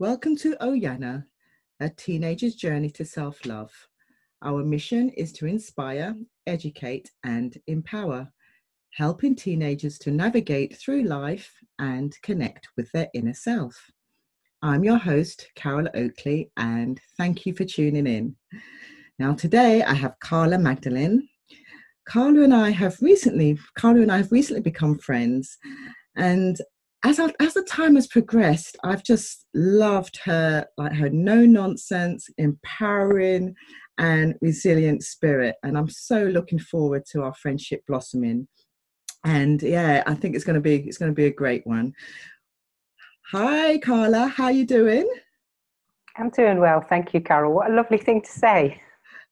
Welcome to Oyana, a teenager's journey to self love. Our mission is to inspire, educate, and empower, helping teenagers to navigate through life and connect with their inner self. I'm your host, Carol Oakley, and thank you for tuning in. Now, today I have Carla Magdalene. Carla and I have recently, Carla and I have recently become friends, and as I, as the time has progressed, I've just loved her, like her no nonsense, empowering, and resilient spirit. And I'm so looking forward to our friendship blossoming. And yeah, I think it's going to be it's going to be a great one. Hi, Carla. How you doing? I'm doing well, thank you, Carol. What a lovely thing to say.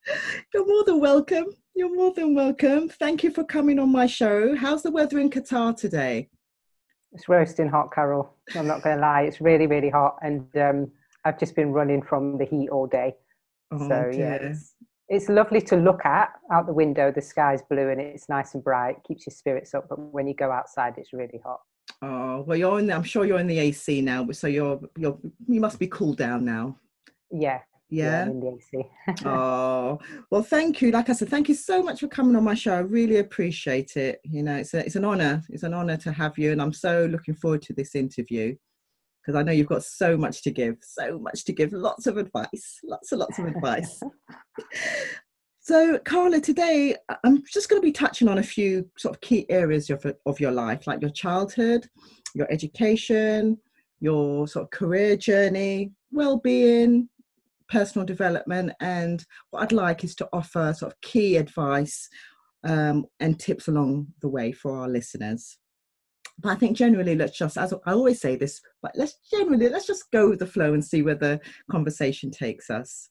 You're more than welcome. You're more than welcome. Thank you for coming on my show. How's the weather in Qatar today? It's roasting hot, Carol. I'm not going to lie. It's really, really hot, and um, I've just been running from the heat all day. Oh, so dear. yeah, it's, it's lovely to look at out the window. The sky's blue and it's nice and bright. Keeps your spirits up. But when you go outside, it's really hot. Oh well, you're in. The, I'm sure you're in the AC now, so you're you're you must be cooled down now. Yeah. Yeah. In oh well, thank you. Like I said, thank you so much for coming on my show. I really appreciate it. You know, it's a, it's an honor. It's an honor to have you, and I'm so looking forward to this interview because I know you've got so much to give, so much to give, lots of advice, lots and lots of advice. so, Carla, today I'm just going to be touching on a few sort of key areas of, of your life, like your childhood, your education, your sort of career journey, well-being, personal development, and what I'd like is to offer sort of key advice um, and tips along the way for our listeners but I think generally let's just as I always say this, but let's generally let's just go with the flow and see where the conversation takes us.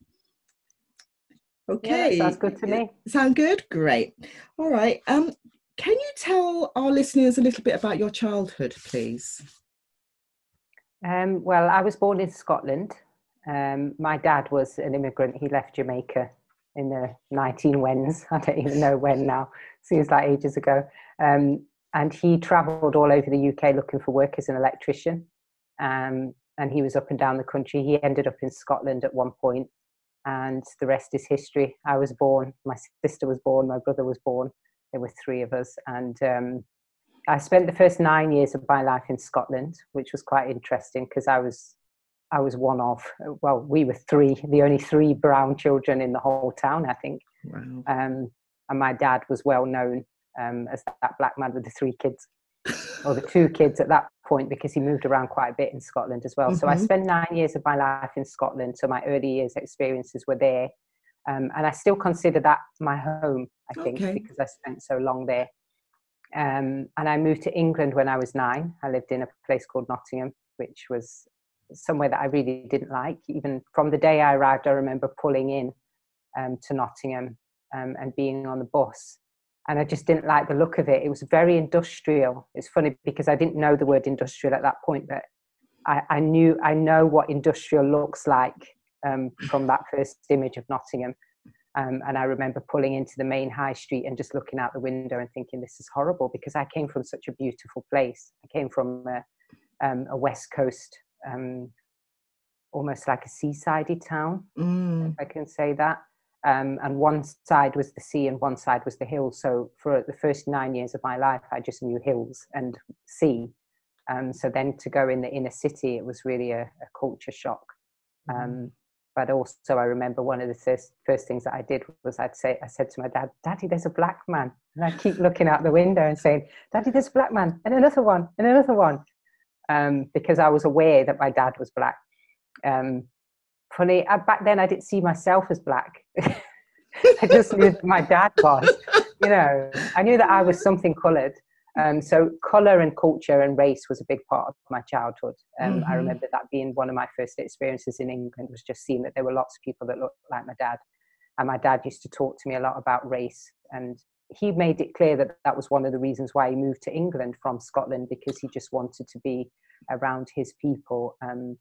Okay. Yeah, sounds good to me. Sound good? Great. All right. Um, can you tell our listeners a little bit about your childhood, please? Um, well, I was born in Scotland. Um, my dad was an immigrant. He left Jamaica in the 19 whens. I don't even know when now. Seems like ages ago. Um, and he travelled all over the UK looking for work as an electrician. Um, and he was up and down the country. He ended up in Scotland at one point, and the rest is history. I was born, my sister was born, my brother was born. There were three of us, and um, I spent the first nine years of my life in Scotland, which was quite interesting because I was I was one of well, we were three, the only three brown children in the whole town, I think. Wow. Um, and my dad was well known um, as that black man with the three kids or the two kids at that point because he moved around quite a bit in Scotland as well. Mm-hmm. So I Mhm. spent nine years of my life in Scotland. So my early years experiences were there. Um, and I still consider that my home, I think, Okay. because I spent so long there. Um, and I moved to England when I was nine. I lived in a place called Nottingham, which was somewhere that I really didn't like. Even from the day I arrived, I remember pulling in um, to Nottingham um, and being on the bus and I just didn't like the look of it. It was very industrial. It's funny because I didn't know the word industrial at that point, but I, I knew I know what industrial looks like um, from that first image of Nottingham. Um, and I remember pulling into the main high street and just looking out the window and thinking, this is horrible because I came from such a beautiful place. I came from a, um, a West Coast, um, almost like a seasidey town, Mm. if I can say that. Um, and one side was the sea and one side was the hills. So for the first nine years of my life, I just knew hills and sea. Um, so then to go in the inner city, it was really a, a culture shock. Um, but also, I remember one of the first, first things that I did was I'd say, I said to my dad, Daddy, there's a black man. And I'd keep looking out the window and saying, Daddy, there's a black man, and another one, and another one. Um, because I was aware that my dad was black. Um, funny, uh, back then I didn't see myself as black. I just knew my dad was. You know, I knew that I was something coloured. Um, so colour and culture and race was a big part of my childhood. Um, I Mhm. remember that being one of my first experiences in England was just seeing that there were lots of people that looked like my dad. And my dad used to talk to me a lot about race. And he made it clear that that was one of the reasons why he moved to England from Scotland because he just wanted to be around his people. Um,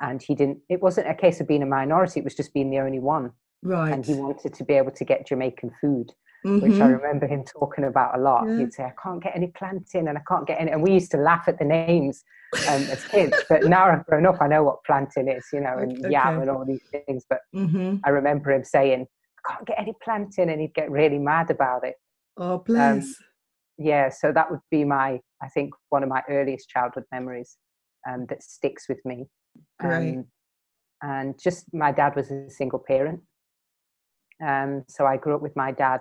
and he didn't, it wasn't a case of being a minority, it was just being the only one Right. and he wanted to be able to get Jamaican food. mm-hmm. which I mm-hmm. remember him talking about a lot. Yeah. He'd say, I can't get any plantain and I can't get any. And we used to laugh at the names um, as kids. But now I've grown up, I know what plantain is, you know, and okay. yam and all these things. But mm-hmm. I remember him saying, I can't get any plantain. And he'd get really mad about it. Oh, bless. Um, yeah, so that would be my, I think, one of my earliest childhood memories um, that sticks with me. Um, and just my dad was a single parent. Um, so I grew up with my dad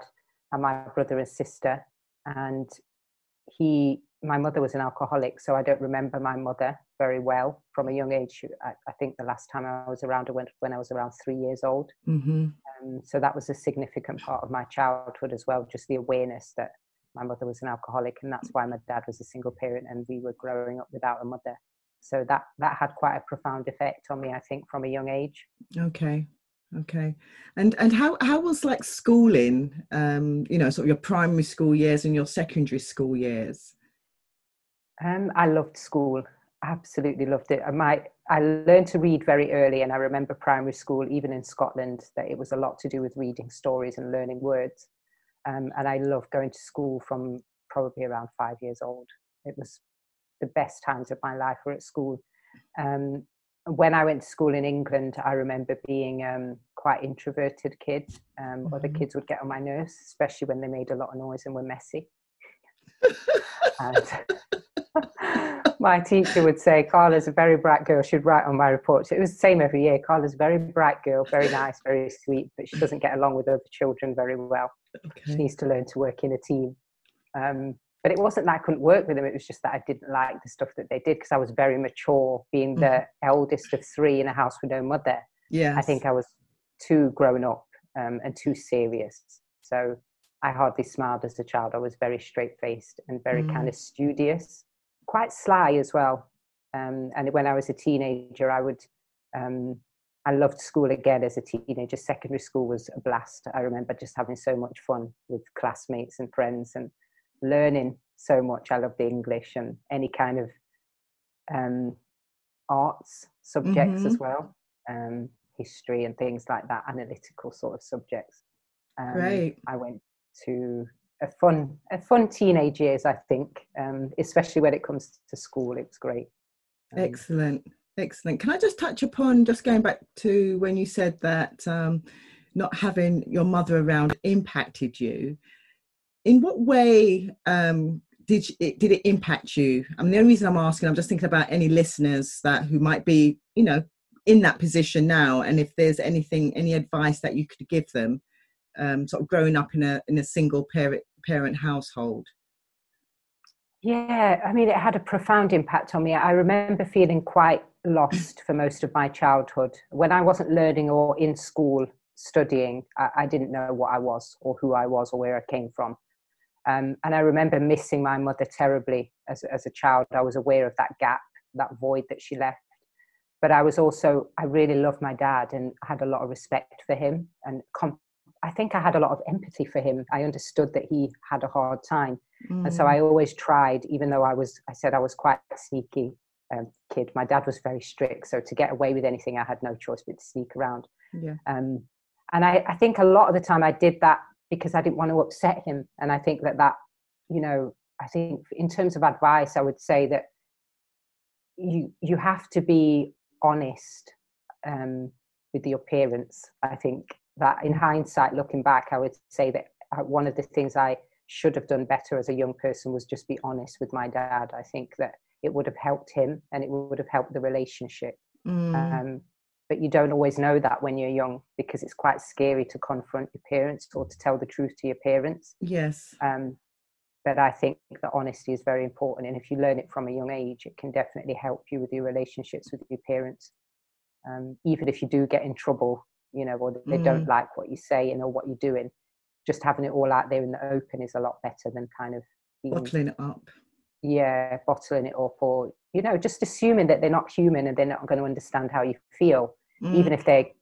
and my brother and sister. And he, my mother was an alcoholic, so I don't remember my mother very well from a young age. I, I think the last time I was around her when, when I was around three years old. Mm-hmm. Um, so that was a significant part of my childhood as well, just the awareness that my mother was an alcoholic, and that's why my dad was a single parent, and we were growing up without a mother. So that that had quite a profound effect on me, I think, from a young age. Okay, okay. And and how how was like schooling um you know sort of your primary school years and your secondary school years? Um i loved school. Absolutely loved it. My i learned to read very early and i remember primary school even in scotland that it was a lot to do with reading stories and learning words um, and i loved going to school from probably around five years old it was the best times of my life were at school um, when I went to school in England, I remember being um, quite introverted kid. Um, mm-hmm. Other kids would get on my nerves, especially when they made a lot of noise and were messy. and my teacher would say, Carla's a very bright girl. She'd write on my reports. It was the same every year. Carla's a very bright girl, very nice, very sweet, but she doesn't get along with other children very well. Okay. She needs to learn to work in a team. Um, but it wasn't that I couldn't work with them. It was just that I didn't like the stuff that they did because I was very mature, being the mm. eldest of three in a house with no mother. Yeah, I think I was too grown up um, and too serious. So I hardly smiled as a child. I was very straight faced and very mm. kind of studious, quite sly as well. Um, and when I was a teenager, I would. Um, I loved school again as a teenager. Secondary school was a blast. I remember just having so much fun with classmates and friends and learning so much. I loved the English and any kind of um, arts subjects mm-hmm. as well, um, history and things like that, analytical sort of subjects. Um, Great. I went to a fun, a fun teenage years, I think, um, especially when it comes to school. It was great. Um, Excellent. Excellent. Can I just touch upon just going back to when you said that um, not having your mother around impacted you? in what way um, did it did it impact you? I mean, the only reason I'm asking, I'm just thinking about any listeners that who might be, you know, in that position now, and if there's anything, any advice that you could give them, um, sort of growing up in a in a single parent parent household. Yeah, I mean, it had a profound impact on me. I remember feeling quite lost for most of my childhood. When I wasn't learning or in school studying, I, I didn't know what I was or who I was or where I came from. Um, and I remember missing my mother terribly as, as a child. I was aware of that gap, that void that she left. But I was also, I really loved my dad and had a lot of respect for him. And I think I had a lot of empathy for him. I understood that he had a hard time. Mm. And so I mm. always tried, even though I was, I said I was quite a sneaky um, kid. My dad was very strict. So to get away with anything, I had no choice but to sneak around. Yeah. Um, and I, I think a lot of the time I did that because I didn't want to upset him. And I think that that, you know, I think in terms of advice, I would say that you you have to be honest um, with your parents. I think that in hindsight, looking back, I would say that uh, one of the things I should have done better as a young person was just be honest with my dad. I think that it would have helped him and it would have helped the relationship. Mm. Um, but you don't always know that when you're young because it's quite scary to confront your parents or to tell the truth to your parents yes um, but i think that honesty is very important and if you learn it from a young age it can definitely help you with your relationships with your parents um, even if you do get in trouble you know or they mm. don't like what you say and or what you're doing just having it all out there in the open is a lot better than kind of being, bottling it up yeah bottling it up or you know just assuming that they're not human and they're not going to understand how you feel mm. even if they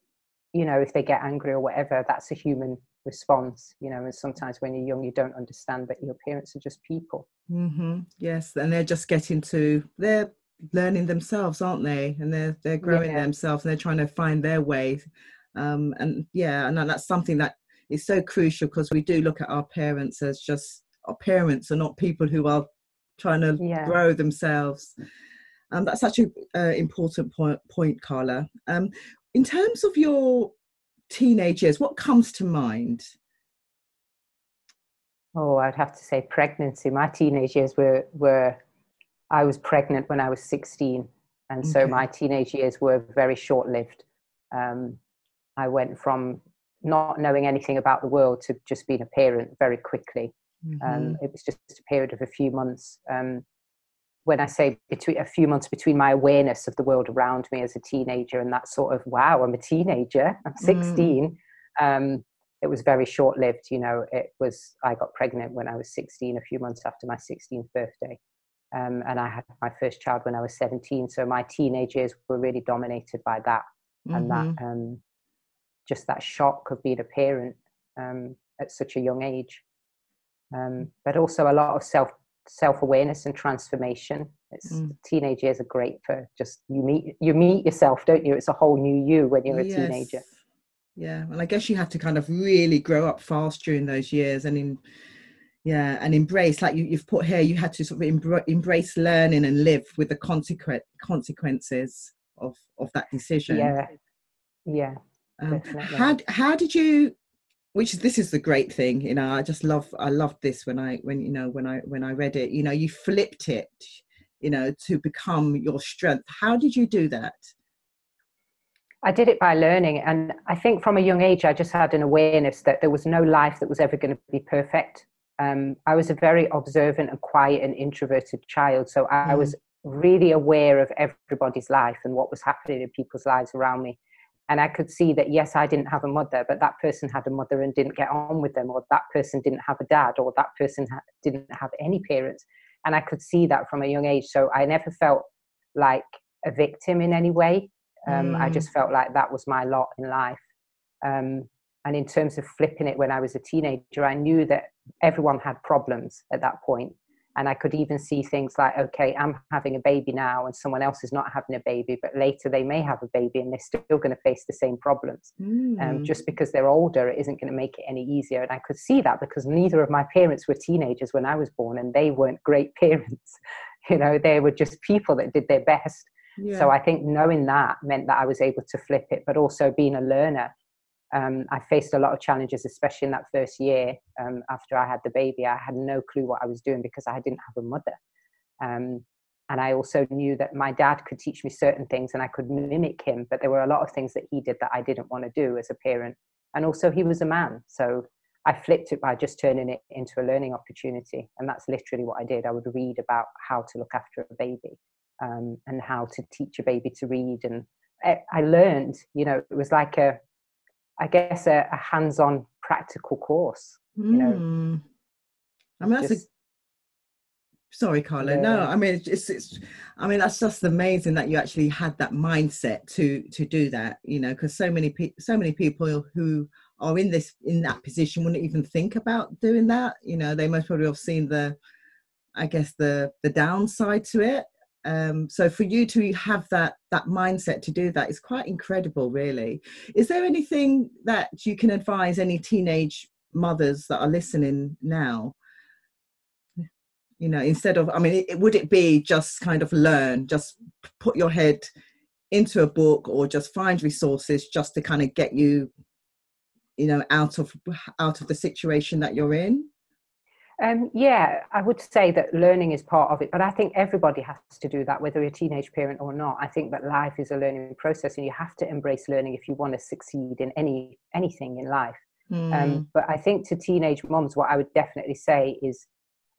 you know if they get angry or whatever that's a human response you know and sometimes when you're young you don't understand that your parents are just people mm-hmm. yes and they're just getting to they're learning themselves aren't they and they're they're growing yeah. themselves and they're trying to find their way um and yeah and that's something that is so crucial because we do look at our parents as just our parents are not people who are trying to yeah. grow themselves. Um, that's such an uh, important point, point Carla. Um, in terms of your teenage years, what comes to mind? Oh, I'd have to say pregnancy. My teenage years were were I was pregnant when I was 16, and so my teenage years were very short lived. Um, I went from not knowing anything about the world to just being a parent very quickly. Um, mm-hmm. Um, it was just a period of a few months. Um, when I say between a few months between my awareness of the world around me as a teenager and that sort of wow, I'm a teenager, I'm 16. Mm. Um, it was very short lived. You know, it was I got pregnant when I was 16, a few months after my 16th birthday. Um, and I had my first child when I was 17. So my teenage years were really dominated by that mm-hmm. and that mm-hmm. um, just that shock of being a parent um, at such a young age. Um, but also a lot of self self awareness and transformation. It's mm. teenage years are great for just you meet you meet yourself, don't you? It's a whole new you when you're a yes. teenager. Yeah, well, I guess you have to kind of really grow up fast during those years, and in yeah, and embrace like you, have put here. You had to sort of embrace learning and live with the consequent consequences of of that decision. Yeah, yeah. Um, how how did you which this is the great thing you know i just love i loved this when i when you know when i when i read it. You know you flipped it you know to become your strength. How did you do that? I did it by learning and i think from a young age i just had an awareness that there was no life that was ever going to be perfect. Um, i was a very observant and quiet and introverted child so i, mm. I was really aware of everybody's life and what was happening in people's lives around me and i could see that yes i didn't have a mother but that person had a mother and didn't get on with them or that person didn't have a dad or that person ha- didn't have any parents. And i could see that from a young age. So i never felt like a victim in any way. Um, mm. i just felt like that was my lot in life. Um, and in terms of flipping it when i was a teenager i knew that everyone had problems at that point and i could even see things like okay i'm having a baby now and someone else is not having a baby but later they may have a baby and they're still going to face the same problems um, mm. um, just because they're older it isn't going to make it any easier and i could see that because neither of my parents were teenagers when i was born and they weren't great parents you know they were just people that did their best yeah. so i think knowing that meant that i was able to flip it but also being a learner um, I faced a lot of challenges, especially in that first year um, after I had the baby. I had no clue what I was doing because I didn't have a mother. Um, and I also knew that my dad could teach me certain things and I could mimic him, but there were a lot of things that he did that I didn't want to do as a parent. And also, he was a man. So I flipped it by just turning it into a learning opportunity. And that's literally what I did. I would read about how to look after a baby um, and how to teach a baby to read. And I, I learned, you know, it was like a, I guess, a, a hands-on practical course. Mm. You know, hmm. I mean that's just, a sorry carla yeah. no i mean it's, it's i mean that's just amazing that you actually had that mindset to to do that you know because so many people so many people who are in this in that position wouldn't even think about doing that you know they most probably have seen the i guess the the downside to it um, so for you to have that that mindset to do that is quite incredible really. Is there anything that you can advise any teenage mothers that are listening now? You know instead of i mean it, would it be just kind of learn just put your head into a book or just find resources just to kind of get you you know out of out of the situation that you're in um, yeah, I would say that learning is part of it, but I think everybody has to do that, whether you're a teenage parent or not. I think that life is a learning process, and you have to embrace learning if you want to succeed in any anything in life. Mm. Um, but I think to teenage moms, what I would definitely say is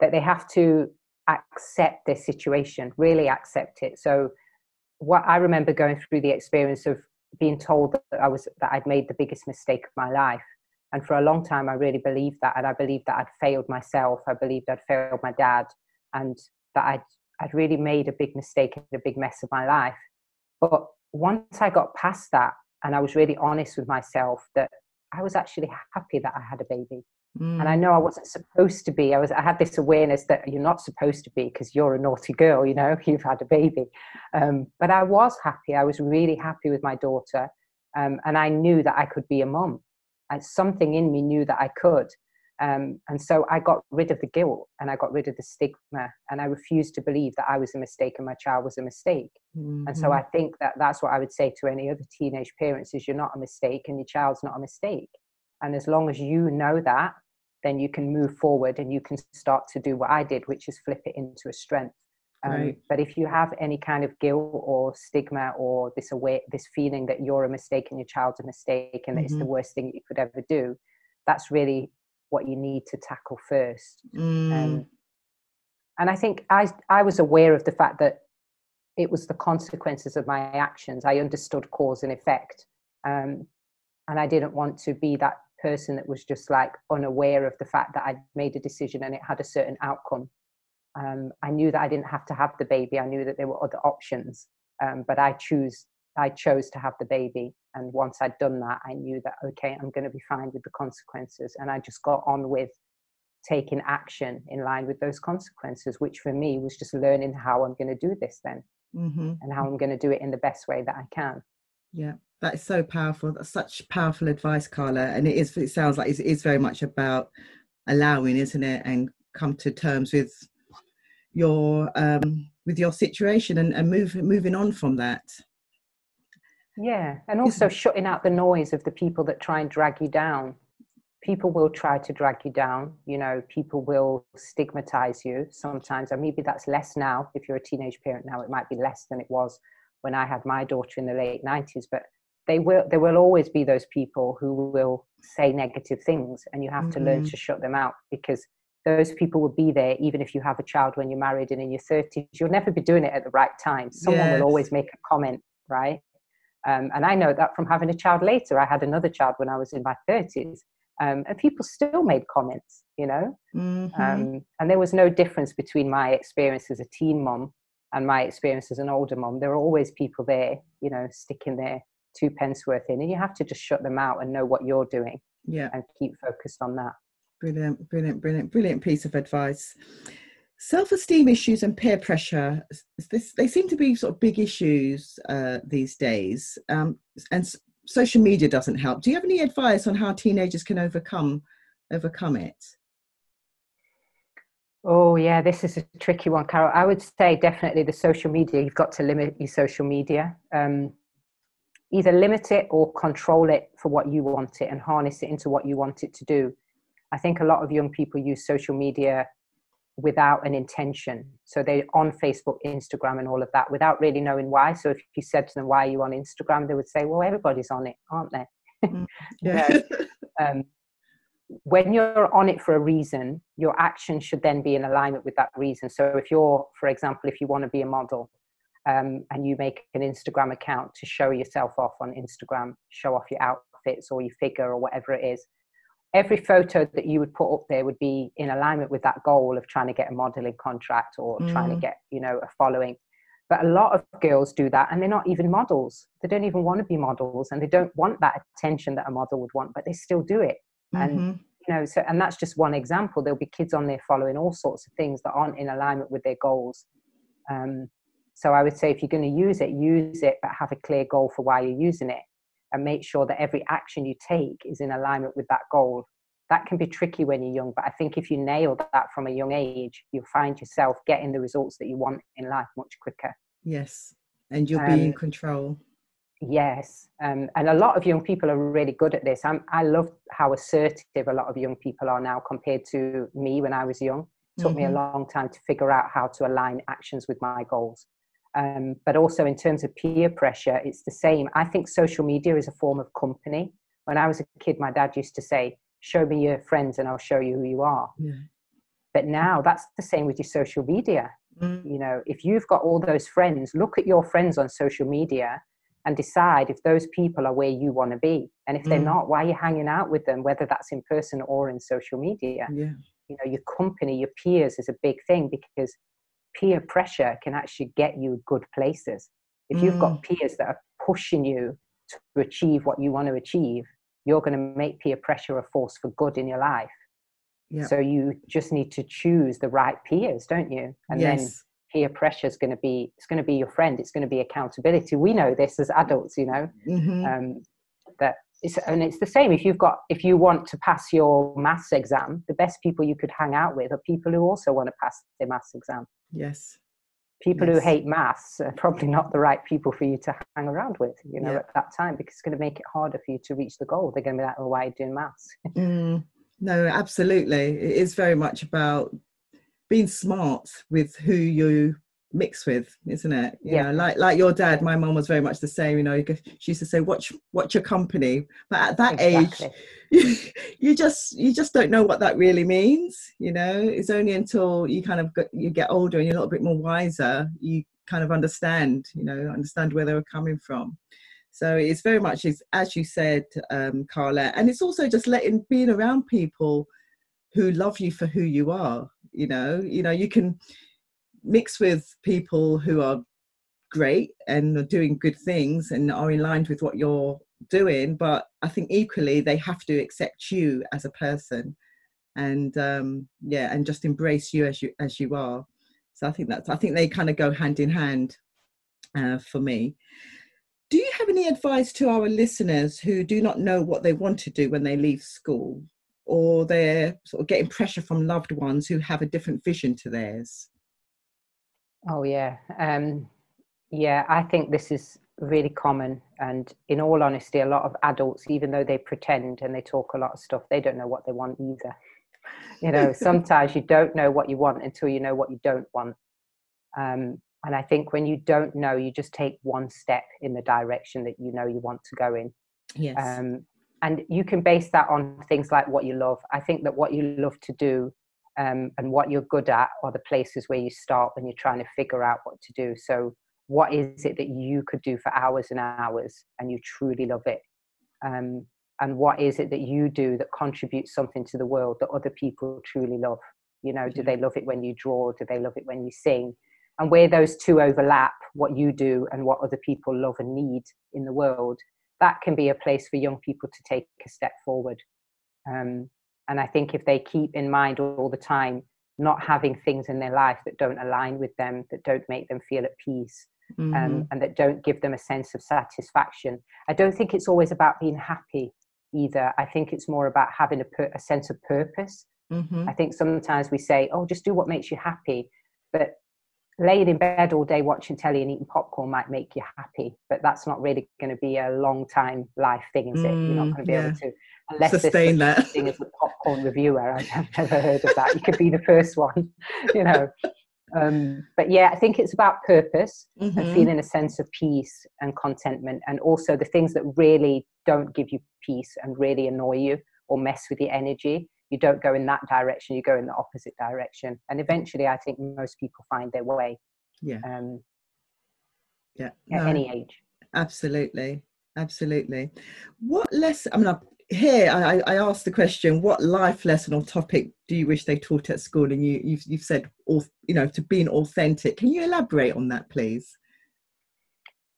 that they have to accept their situation, really accept it. So, what I remember going through the experience of being told that I was that I'd made the biggest mistake of my life and for a long time, I really believed that. And I believed that I'd failed myself. I believed I'd failed my dad and that I'd, I'd really made a big mistake and a big mess of my life. But once I got past that and I was really honest with myself that I was actually happy that I had a baby. Mm. And I know I wasn't supposed to be. I was. I had this awareness that you're not supposed to be because you're a naughty girl. You know, you've had a baby. Um, but I was happy. I was really happy with my daughter, um, and I knew that I could be a mom. I, something in me knew that I could. Um, and so I got rid of the guilt and I got rid of the stigma and I refused to believe that I was a mistake and my child was a mistake. Mm-hmm. And so I think that that's what I would say to any other teenage parents is you're not a mistake and your child's not a mistake. And as long as you know that, then you can move forward and you can start to do what I did, which is flip it into a strength. Um, right. But if you have any kind of guilt or stigma or this aware, this feeling that you're a mistake and your child's a mistake and mm-hmm. it's the mm-hmm. worst thing you could ever do, that's really what you need to tackle first. Mm. Um, and I think I I was aware of the fact that it was the consequences of my actions. I understood cause and effect, um, and I didn't want to be that person that was just like unaware of the fact that I'd made a decision and it had a certain outcome. Um, I knew that I didn't have to have the baby. I knew that there were other options, um, but I choose I chose to have the baby. And once I'd done that, I knew that, okay, I'm going to be fine with the consequences. And I just got on with taking action in line with those consequences, which for me was just learning how I'm going to do this then mm-hmm. and how I'm going to do it in the best way that I can. Yeah, that is so powerful. That's such powerful advice, Carla. And it is, it sounds like it is very much about allowing, isn't it? And come to terms with your, um, with your situation and, and move, moving on from that. Yeah, and also shutting out the noise of the people that try and drag you down. People will try to drag you down. You know, people will stigmatize you sometimes, or maybe that's less now. If you're a teenage parent now, it might be less than it was when I had my daughter in the late 90s. But they will, there will always be those people who will say negative things, and you have mm-hmm. to learn mm-hmm. to shut them out because those people will be there even if you have a child when you're married and in your 30s. You'll never be doing it at the right time. Someone yes. will always make a comment, right? Um, and I know that from having a child later. I had another child when I was in my 30s. Um, and people still made comments, you know? Mm-hmm. Um, and there was no difference between my experience as a teen mom and my experience as an older mom. There are always people there, you know, sticking their two pence worth in. And you have to just shut them out and know what you're doing yeah. and keep focused on that. Brilliant, brilliant, brilliant, brilliant piece of advice. Self-esteem issues and peer pressure this, they seem to be sort of big issues uh, these days um, and social media doesn't help. Do you have any advice on how teenagers can overcome overcome it? Oh yeah this is a tricky one carol. I would say definitely the social media you've got to limit your social media um, either limit it or control it for what you want it and harness it into what you want it to do i think a lot of young people use social media without an intention. So they're on Facebook, Instagram, and all of that without really knowing why. So if you said to them, Why are you on Instagram? they would say, Well, everybody's on it, aren't they? Mm, yeah. um, when you're on it for a reason, your action should then be in alignment with that reason. So if you're, for example, if you want to be a model, um, and you make an Instagram account to show yourself off on Instagram, show off your outfits or your figure or whatever it is, every photo that you would put up there would be in alignment with that goal of trying to get a modeling contract or mm. trying to mm. get you know a following but a lot of girls do that and they're not even models they don't even want to be models and they don't want that attention that a model would want but they still do it mm-hmm. and you know so and that's just one example there'll be kids on there following all sorts of things that aren't in alignment with their goals um, so i would say if you're going to use it use it but have a clear goal for why you're using it and make sure that every action you take is in alignment with that goal. That can be tricky when you're young, but I think if you nail that from a young age, you'll find yourself getting the results that you want in life much quicker. Yes, and you'll um, be in um, control. Yes, um, and a lot of young people are really good at this. I'm, I love how assertive a lot of young people are now compared to me when I was young. It took mm-hmm. me a mm-hmm. long time to figure out how to align actions with my goals. Um, but also in terms of peer pressure, it's the same. I think social media is a form of company. When I was a kid, my dad used to say, Show me your friends and I'll show you who you are. Yeah. But now that's the same with your social media. Mm. You know, if you've got all those friends, look at your friends on social media and decide if those people are where you want to be. And if they're mm. not, why are you hanging out with them, whether that's in person or in social media? Yeah. You know, your company, your peers is a big thing because peer pressure can actually get you good places. If you've got mm. peers that are pushing you to achieve what you want to achieve, you're going to make peer pressure a force for good in your life. Yep. So you just need to choose the right peers, don't you? And yes. then peer pressure is going to be it's going to be your friend. It's going to be accountability. We know this as adults, you know, mm-hmm. um, that it's, and it's the same if you've got if you want to pass your maths exam the best people you could hang out with are people who also want to pass their maths exam yes. People yes. who hate maths are probably not the right people for you to hang around with you know yeah. at that time because it's going to make it harder for you to reach the goal. They're going to be like oh why are you doing maths? Mm, no absolutely. It is very much about being smart with who you mix with isn't it? You yeah. know like like your dad my mom was very much the same you know she used to say watch watch your company. But at that exactly. age you, just you just don't know what that really means you know? It's only until you kind of get, you get older and you're a little bit more wiser you kind of understand you know understand where they were coming from. So it's very much as, as you said um, carla and it's also just letting being around people who love you for who you are you know? You know you can mix with people who are great and are doing good things and are in line with what you're doing but i think equally they have to accept you as a person and um yeah and just embrace you as you as you are. So i think that's i think they kind of go hand in hand uh, for me. Do you have any advice to our listeners who do not know what they want to do when they leave school or they're sort of getting pressure from loved ones who have a different vision to theirs Oh yeah, um, yeah. I think this is really common, and in all honesty, a lot of adults, even though they pretend and they talk a lot of stuff, they don't know what they want either. You know, sometimes you don't know what you want until you know what you don't want. Um, and I think when you don't know, you just take one step in the direction that you know you want to go in. Yes. Um, and you can base that on things like what you love. I think that what you love to do um, and what you're good at are the places where you start when you're trying to figure out what to do. So, what is it that you could do for hours and hours and you truly love it? Um, and what is it that you do that contributes something to the world that other people truly love? You know, do they love it when you draw? Do they love it when you sing? And where those two overlap, what you do and what other people love and need in the world, that can be a place for young people to take a step forward. Um, and I think if they keep in mind all the time not having things in their life that don't align with them, that don't make them feel at peace, um, mm-hmm. um, and that don't give them a sense of satisfaction, I don't think it's always about being happy either. I think it's more about having a, per- a sense of purpose. Mm-hmm. I think sometimes we say, oh, just do what makes you happy. But laying in bed all day watching telly and eating popcorn might make you happy, but that's not really going to be a long time life thing, is it? Mm, You're not mm, going to be yeah. able to unless sustain that thing as a popcorn reviewer. I've never heard of that. You could be the first one, you know. Um, but yeah, I think it's about purpose mm-hmm. and feeling a sense of peace and contentment, and also the things that really don't give you peace and really annoy you or mess with your energy. You don't go in that direction; you go in the opposite direction, and eventually, I think most people find their way. Yeah. Um, yeah. At no, any age. Absolutely, absolutely. What less? I mean, here I, I asked the question what life lesson or topic do you wish they taught at school and you you've, you've said you know to being authentic can you elaborate on that please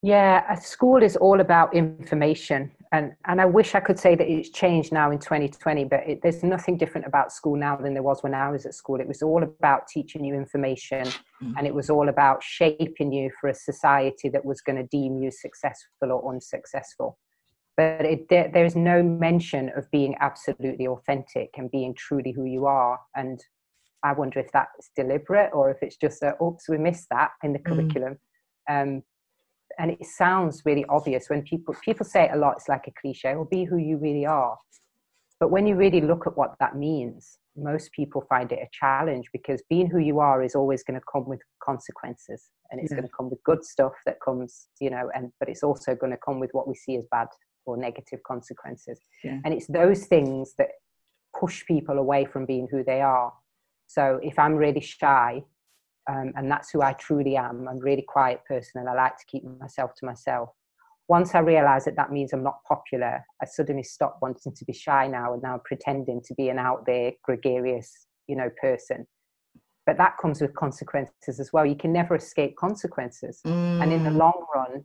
yeah a school is all about information and and i wish i could say that it's changed now in 2020 but it, there's nothing different about school now than there was when i was at school it was all about teaching you information mm-hmm. and it was all about shaping you for a society that was going to deem you successful or unsuccessful but it, there, there is no mention of being absolutely authentic and being truly who you are and i wonder if that's deliberate or if it's just a oops we missed that in the mm. curriculum um, and it sounds really obvious when people people say it a lot it's like a cliche or be who you really are but when you really look at what that means most people find it a challenge because being who you are is always going to come with consequences and it's mm. yeah. going to come with good stuff that comes you know and but it's also going to come with what we see as bad or negative consequences. Yeah. And it's those things that push people away from being who they are. So if I'm really shy, um, and that's who I truly am, I'm a really quiet person and I like to keep myself to myself. Once I realize that that means I'm not popular, I suddenly stop wanting to be shy now and now pretending to be an out there, gregarious, you know, person. But that comes with consequences as well. You can never escape consequences. Mm. And in the mm. long run,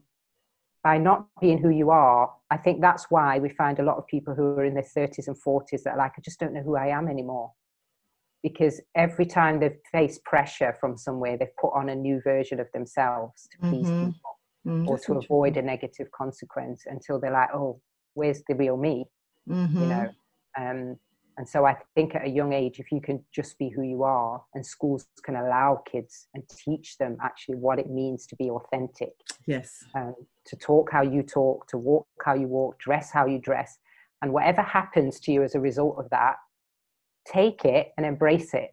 by not being who you are, I think that's why we find a lot of people who are in their 30s and 40s that are like, I just don't know who I am anymore. Because every time they've faced pressure from somewhere, they've put on a new version of themselves to please mm-hmm. people mm-hmm. or to avoid a negative consequence until they're like, oh, where's the real me mm-hmm. you know um, and so i think at a young age if you can just be who you are and schools can allow kids and teach them actually what it means to be authentic yes um, to talk how you talk to walk how you walk dress how you dress and whatever happens to you as a result of that take it and embrace it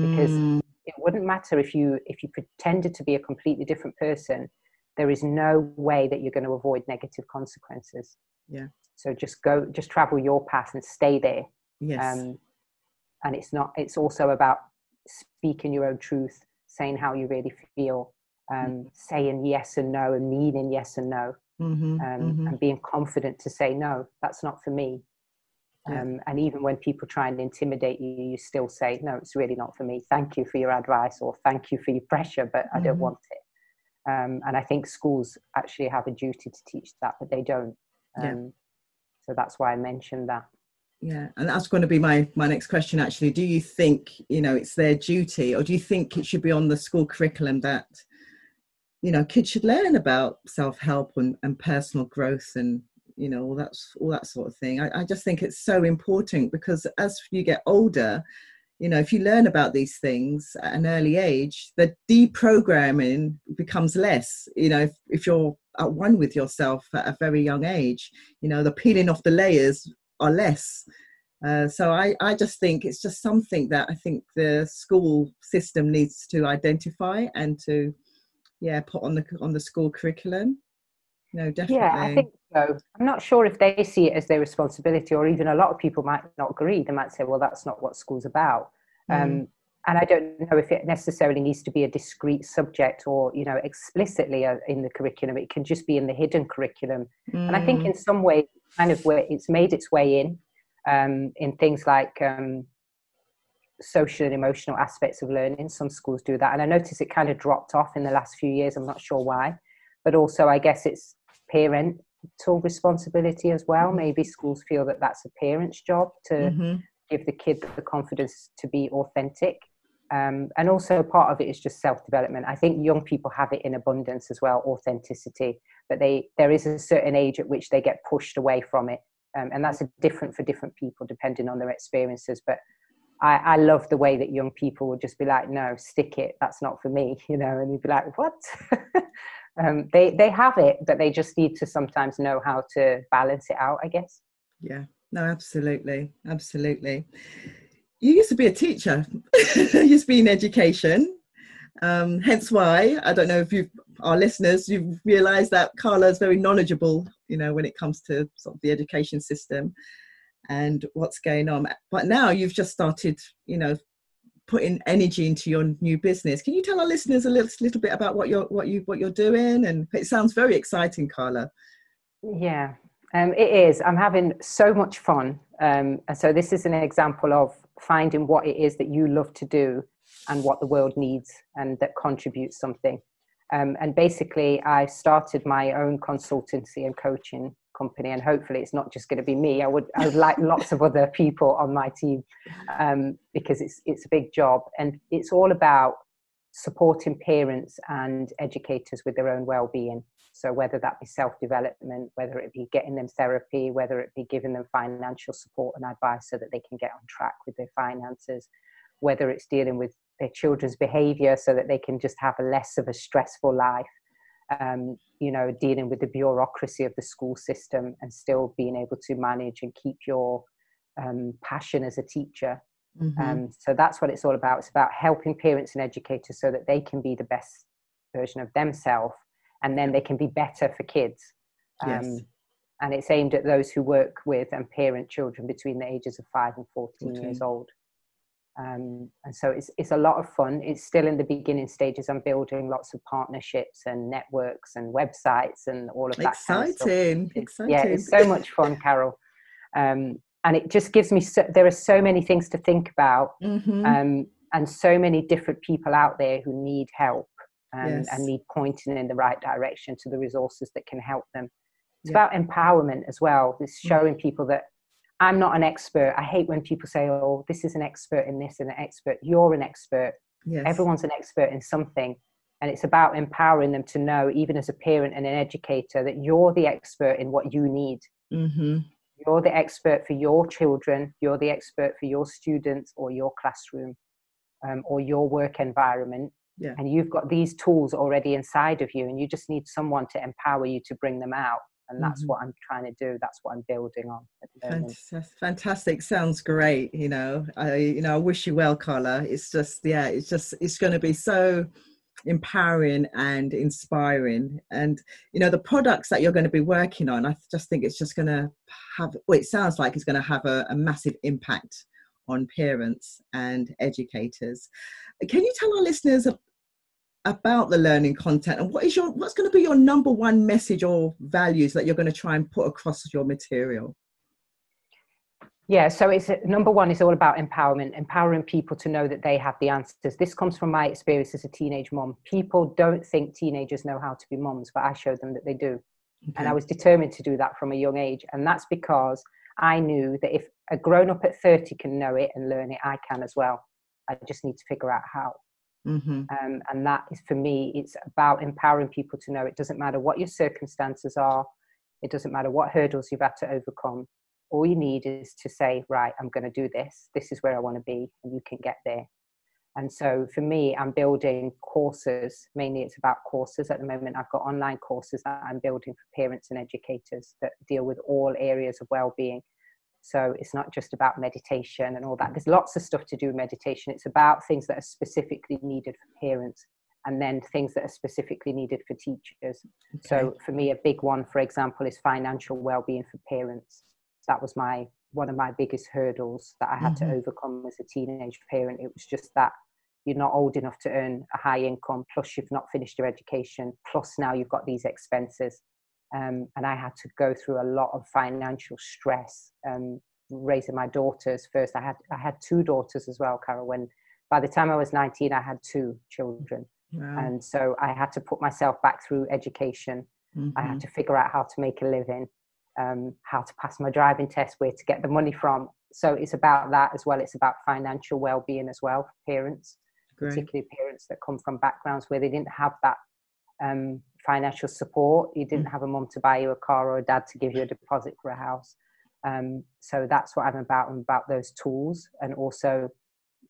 because Mm, it wouldn't matter if you if you pretended to be a completely different person there is no way that you're going to avoid negative consequences Yeah. so just go just travel your path and stay there yes um, and it's not it's also about speaking your own truth saying how you really feel um, saying yes and no and meaning yes and no Mhm, um, mhm. and being confident to say no that's not for me. Um, and even when people try and intimidate you you still say no it's really not for me thank you for your advice or thank you for your pressure but i don't Mhm. want it um, and i think schools actually have a duty to teach that but they don't um, Yeah. so that's why i mentioned that Yeah, and that's going to be my my next question. Actually, do you think you know it's their duty, or do you think it should be on the school curriculum that you know kids should learn about self help and, and personal growth and you know all that all that sort of thing? I, I just think it's so important because as you get older, you know if you learn about these things at an early age, the deprogramming becomes less. You know if, if you're at one with yourself at a very young age, you know the peeling off the layers are less. Uh, so I, I just think it's just something that I think the school system needs to identify and to, yeah, put on the on the school curriculum. No, definitely. Yeah, I think so. I'm not sure if they see it as their responsibility, or even a lot of people might not agree. They might say, "Well, that's not what school's about." Mm. Um, and I don't know if it necessarily needs to be a discrete subject or, you know, explicitly uh, in the curriculum. It can just be in the hidden curriculum. And I think Mm, in some way, kind of where it's made its way in, um, in things like um, social and emotional aspects of learning. Some schools do that, and I notice it kind of dropped off in the last few years. I'm not sure why, but also I guess it's parental responsibility as well. Mhm. Maybe schools feel that that's a parent's job to mhm, give the kid the confidence to be authentic. Um, and also part of it is just self-development. I think young people have it in abundance as well, authenticity. But they there is a certain age at which they get pushed away from it, um, and that's a different for different people depending on their experiences. But I, I love the way that young people would just be like, "No, stick it. That's not for me," you know, and you'd be like, "What?" um, they they have it, but they just need to sometimes know how to balance it out. I guess. yeah. No, absolutely, absolutely. You used to be a teacher. you used to be in education. Um, hence why I don't know if you, our listeners, you've realised that Carla is very knowledgeable. You know, when it comes to sort of the education system and what's going on. But now you've just started, you know, putting energy into your new business. Can you tell our listeners a little, little bit about what you're what you what you're doing? And it sounds very exciting, Carla. Yeah, um, it is. I'm having so much fun. Um, and so this is an example of finding what it is that you love to do and what the world needs and that contributes something. Um, and basically, I started my own consultancy and coaching company, and hopefully, it's not just going to be me. I would, I would like lots of other people on my team um, because it's it's a big job, and it's all about supporting parents and educators with their own well-being. So whether that be self-development, whether it be getting them therapy, whether it be giving them financial support and advice so that they can get on track with their finances, whether it's dealing with their children's behavior so that they can just have a less of a stressful life um, you know dealing with the bureaucracy of the school system and still being able to manage and keep your um, passion as a teacher Mhm. um, so that's what it's all about it's about helping parents and educators so that they can be the best version of themselves and then they can be better for kids um, Yes. and it's aimed at those who work with and parent children between the ages of 5 and 14, 14. years old um, and so it's, it's a lot of fun it's still in the beginning stages i'm building lots of partnerships and networks and websites and all of that kind of stuff. exciting, exciting. yeah it's so much fun carol um, and it just gives me so, there are so many things to think about Mhm. um, and so many different people out there who need help um, Yes. and need pointing in the right direction to the resources that can help them. It's Yeah. about empowerment as well. It's showing people that I'm not an expert. I hate when people say, "Oh, this is an expert in this and an expert." You're an expert. yes. Everyone's an expert in something, and it's about empowering them to know, even as a parent and an educator, that you're the expert in what you need. Mm-hmm. You're the expert for your children, you're the expert for your students or your classroom um, or your work environment. Yeah. And you've got these tools already inside of you, and you just need someone to empower you to bring them out and that's mm-hmm. what i'm trying to do that's what i'm building on fantastic sounds great you know i you know i wish you well carla it's just yeah it's just it's going to be so empowering and inspiring and you know the products that you're going to be working on i just think it's just going to have well it sounds like it's going to have a, a massive impact on parents and educators can you tell our listeners about the learning content and what is your what's going to be your number one message or values that you're going to try and put across your material? Yeah so it's number one is all about empowerment empowering people to know that they have the answers. This comes from my experience as a teenage mom. People don't think teenagers know how to be moms but i showed them that they do. Okay. and i was determined to do that from a young age and that's because i knew that if a grown up at 30 can know it and learn it i can as well. I just need to figure out how Mm-hmm. Um, and that is for me, it's about empowering people to know it doesn't matter what your circumstances are, it doesn't matter what hurdles you've had to overcome. All you need is to say, right, I'm going to do this. This is where I want to be, and you can get there. And so for me, I'm building courses. Mainly, it's about courses at the moment. I've got online courses that I'm building for parents and educators that deal with all areas of well-being so it's not just about meditation and all that. There's lots of stuff to do with meditation. It's about things that are specifically needed for parents and then things that are specifically needed for teachers. Okay. So for me, a big one, for example, is financial well-being for parents. That was my one of my biggest hurdles that I had mm-hmm. to overcome as a teenage parent. It was just that you're not old enough to earn a high income, plus you've not finished your education, plus now you've got these expenses um, and I had to go through a lot of financial stress um, raising my daughters first. I had I had two daughters as well, Carol. When by the time I was 19, I had two children, wow. and so I had to put myself back through education. Mm-hmm. I had mm-hmm. to figure out how to make a living, um, how to pass my driving test, where to get the money from. So it's about that as well. It's about financial well-being as well for parents, Great. particularly parents that come from backgrounds where they didn't have that um, financial support. You didn't mm. have a mum to buy you a car or a dad to give you a deposit for a house. Um, so that's what I'm about. I'm about those tools and also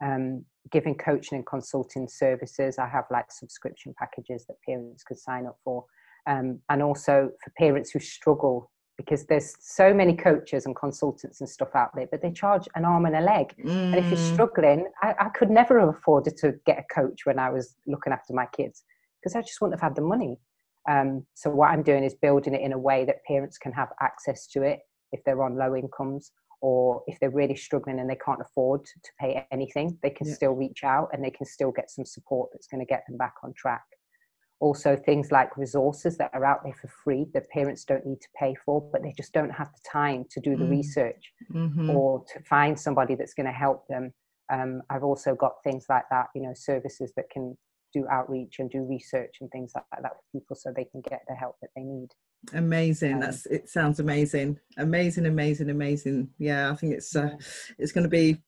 um, giving coaching and consulting services. I have like subscription packages that parents could sign up for. Um, and also for parents who struggle because there's so many coaches and consultants and stuff out there, but they charge an arm and a leg. Mm. And if you're mm. struggling, I, I, could never have afforded to get a coach when I was looking after my kids because I just wouldn't have had the money. Um, so what I'm doing is building it in a way that parents can have access to it if they're on low incomes or if they're really struggling and they can't afford to pay anything, they can yeah. still reach out and they can still get some support that's going to get them back on track. Also, things like resources that are out there for free that parents don't need to pay for, but they just don't have the time to do the mm. research mm-hmm. or to find somebody that's going to help them. Um, I've also got things like that, you know, services that can do outreach and do research and things like that for people so they can get the help that they need. Amazing. Um, that's it sounds amazing. Amazing amazing amazing. Yeah i think it's uh, it's going to be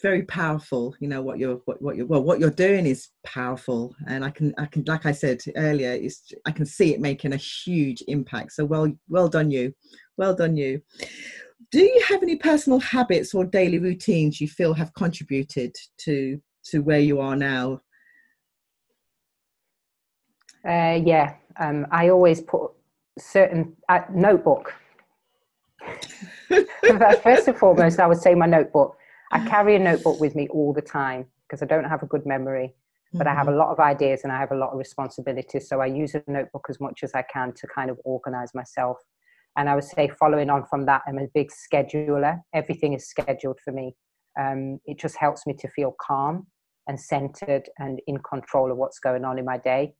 very powerful you know what you're what, what you're well what you're doing is powerful. And i can i can like i said earlier is i can see it making a huge impact. So well well done you. Well done you. Do you have any personal habits or daily routines you feel have contributed to to where you are now uh, yeah, um, I always put certain uh, notebook. First and foremost, I would say my notebook. I carry a notebook with me all the time because I don't have a good memory, but mm-hmm. I have a mm-hmm. lot of ideas and I have a lot of responsibilities. So I use a notebook as much as I can to kind of organize myself. And I would say, following on from that, I'm a big scheduler. Everything is scheduled for me. Um, it just helps me to feel calm and centered and in control of what's going on in my day.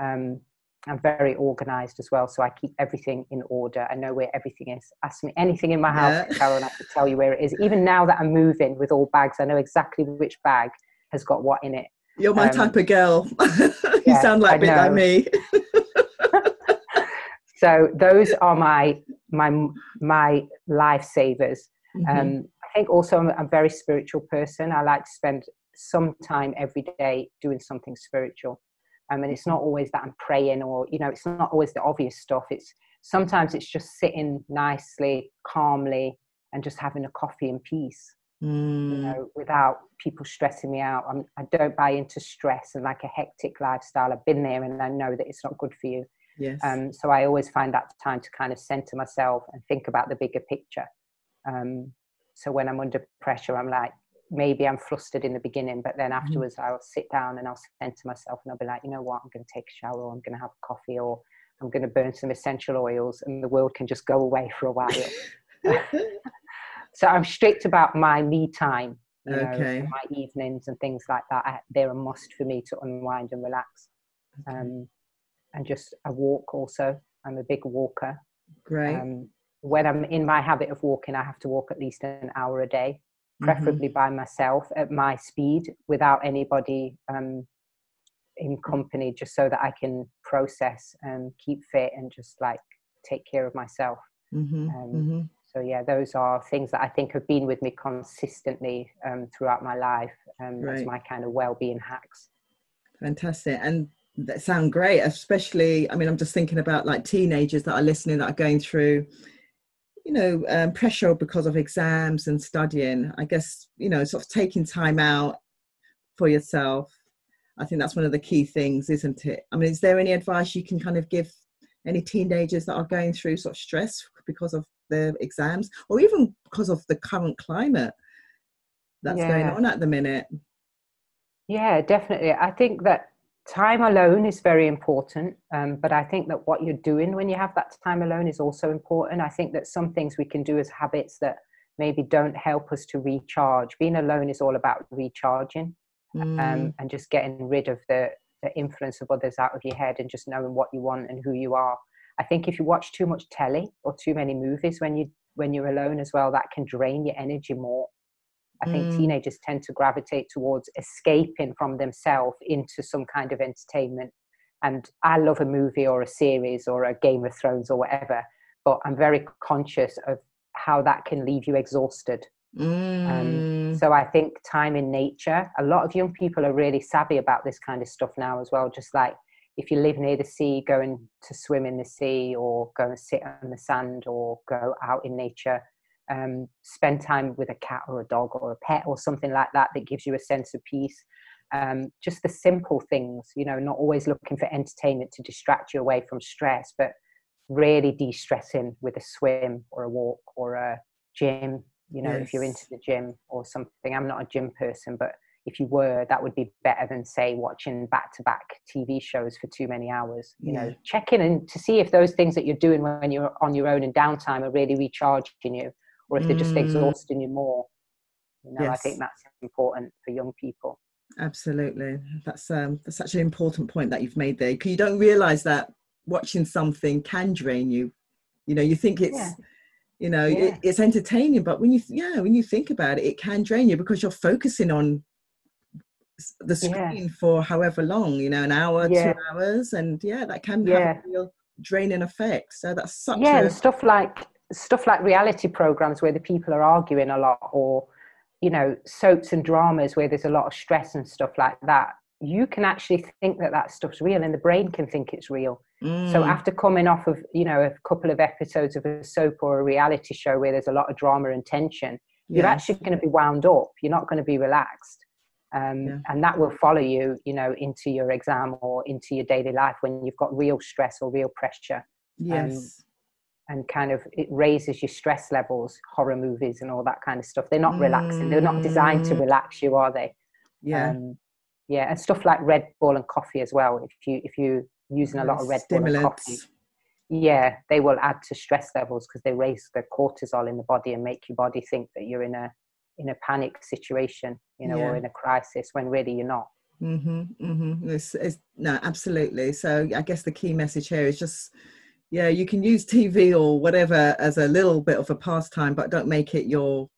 Um, I'm very organized as well, so I keep everything in order. I know where everything is. Ask me anything in my house, yeah. Carol, and I can tell you where it is. Even now that I'm moving with all bags, I know exactly which bag has got what in it. You're my um, type of girl. you yeah, sound like a bit like me. so those are my my my lifesavers. Mm-hmm. Um, I think also I'm a very spiritual person. I like to spend some time every day doing something spiritual. Um, and it's not always that I'm praying or, you know, it's not always the obvious stuff. It's sometimes it's just sitting nicely, calmly, and just having a coffee in peace. Mm. You know, without people stressing me out. I'm, I do not buy into stress and like a hectic lifestyle. I've been there and I know that it's not good for you. Yes. Um, so I always find that time to kind of center myself and think about the bigger picture. Um, so when I'm under pressure, I'm like, maybe I'm flustered in the beginning, but then mm-hmm. afterwards mm. I'll sit down and I'll center myself and I'll be like, you know what, I'm going to take a shower or I'm going to have a coffee or I'm going to burn some essential oils and the world can just go away for a while. so I'm strict about my me time. You okay. Know, my evenings and things like that. I, they're a must for me to unwind and relax. Okay. Um, and just a walk also. I'm a big walker. Great. Um, when I'm in my habit of walking, I have to walk at least an hour a day, mm-hmm. Preferably mm-hmm. by myself at my speed without anybody um, in company, just so that I can process and keep fit and just like take care of myself. Mm-hmm. Um, mm-hmm so yeah those are things that i think have been with me consistently um, throughout my life um, right. as my kind of well-being hacks fantastic and that sound great especially i mean i'm just thinking about like teenagers that are listening that are going through you know um, pressure because of exams and studying. I guess you know sort of taking time out for yourself. I think that's one of the key things isn't it? I mean is there any advice you can kind of give any teenagers that are going through sort of stress because of their exams or even because of the current climate that's yeah. going on at the minute? Yeah definitely. I think that time alone is very important um, but i think that what you're doing when you have that time alone is also important i think that some things we can do as habits that maybe don't help us to recharge being alone is all about recharging um, mm. um, and just getting rid of the, the influence of others out of your head and just knowing what you want and who you are I think if you watch too much telly or too many movies when you when you're alone as well, that can drain your energy more. I think mm. teenagers tend to gravitate towards escaping from themselves into some kind of entertainment. And I love a movie or a series or a Game of Thrones or whatever, but I'm very conscious of how that can leave you exhausted. Um, mm. Um, so I think time in nature, a lot of young people are really savvy about this kind of stuff now as well. Just like if you live near the sea, going to swim in the sea or go and sit on the sand or go out in nature. Um, spend time with a cat or a dog or a pet or something like that that gives you a sense of peace. Um, just the simple things, you know, not always looking for entertainment to distract you away from stress, but really de stressing with a swim or a walk or a gym. You know, yes. if you're into the gym or something. I'm not a gym person, but if you were, that would be better than say watching back to back TV shows for too many hours. You yeah. know, check in and to see if those things that you're doing when you're on your own in downtime are really recharging you, or if they're just mm. exhausting you more. You know, yes. I think that's important for young people. Absolutely, that's um, that's such an important point that you've made there because you don't realise that watching something can drain you. You know, you think it's. Yeah you know yeah. it, it's entertaining but when you yeah when you think about it it can drain you because you're focusing on the screen yeah. for however long, you know, an hour, two hours, and yeah, that can have a real draining effect. So that's such yeah, a... and stuff like stuff like reality programs where the people are arguing a lot, or you know, soaps and dramas where there's a lot of stress and stuff like that. You can actually think that that stuff's real, and the brain can think it's real. Mm. So after coming off of you know a couple of episodes of a soap or a reality show where there's a lot of drama and tension, you're actually going to be wound up. You're not going to be relaxed um, yeah. and that will follow you you know into your exam or into your daily life when you've got real stress or real pressure yes um, and kind of it raises your stress levels horror movies and all that kind of stuff they're not mm. relaxing they're not designed to mm. relax you are they yeah um, yeah and stuff like red bull and coffee as well if you if you're using a lot of red bull and coffee yeah they will add to stress levels because they raise the cortisol in the body and make your body think that you're in a in a panic situation, you know, yeah. or in a crisis when really you're not. Mm-hmm, mm-hmm. It's, it's, no, absolutely. So I guess the key message here is just, yeah, you can use TV or whatever as a little bit of a pastime, but don't make it your,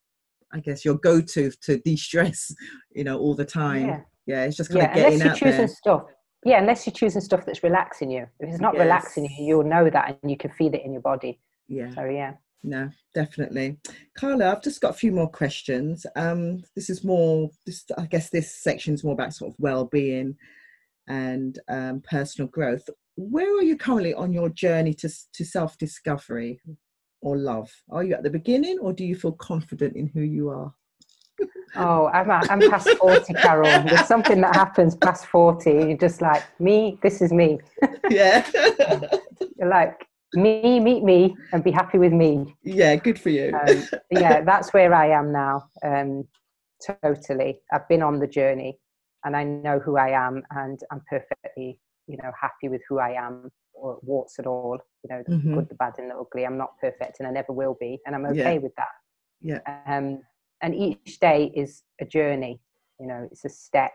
I guess, your go-to to de-stress, you know, all the time. Yeah, yeah it's just kind yeah, of getting unless you're choosing there. stuff. Yeah, unless you're choosing stuff that's relaxing you. If it's not yes. relaxing you, you'll know that and you can feel it in your body. Yeah. So yeah no definitely carla i've just got a few more questions um this is more this i guess this section is more about sort of well-being and um, personal growth where are you currently on your journey to, to self discovery or love? Are you at the beginning or do you feel confident in who you are? Oh, I'm, I'm past 40, Carol. There's something that happens past 40. You're just like, me, this is me. Yeah. You're like, me, meet me, and be happy with me. Yeah, good for you. Um, yeah, that's where I am now. Um, totally. I've been on the journey and I know who I am, and I'm perfectly, you know, happy with who I am, or warts at all, you know, the Mhm. good, the bad, and the ugly. I'm not perfect and I never will be, and I'm okay Yeah. with that. Yeah. um, and each day is a journey you know it's a step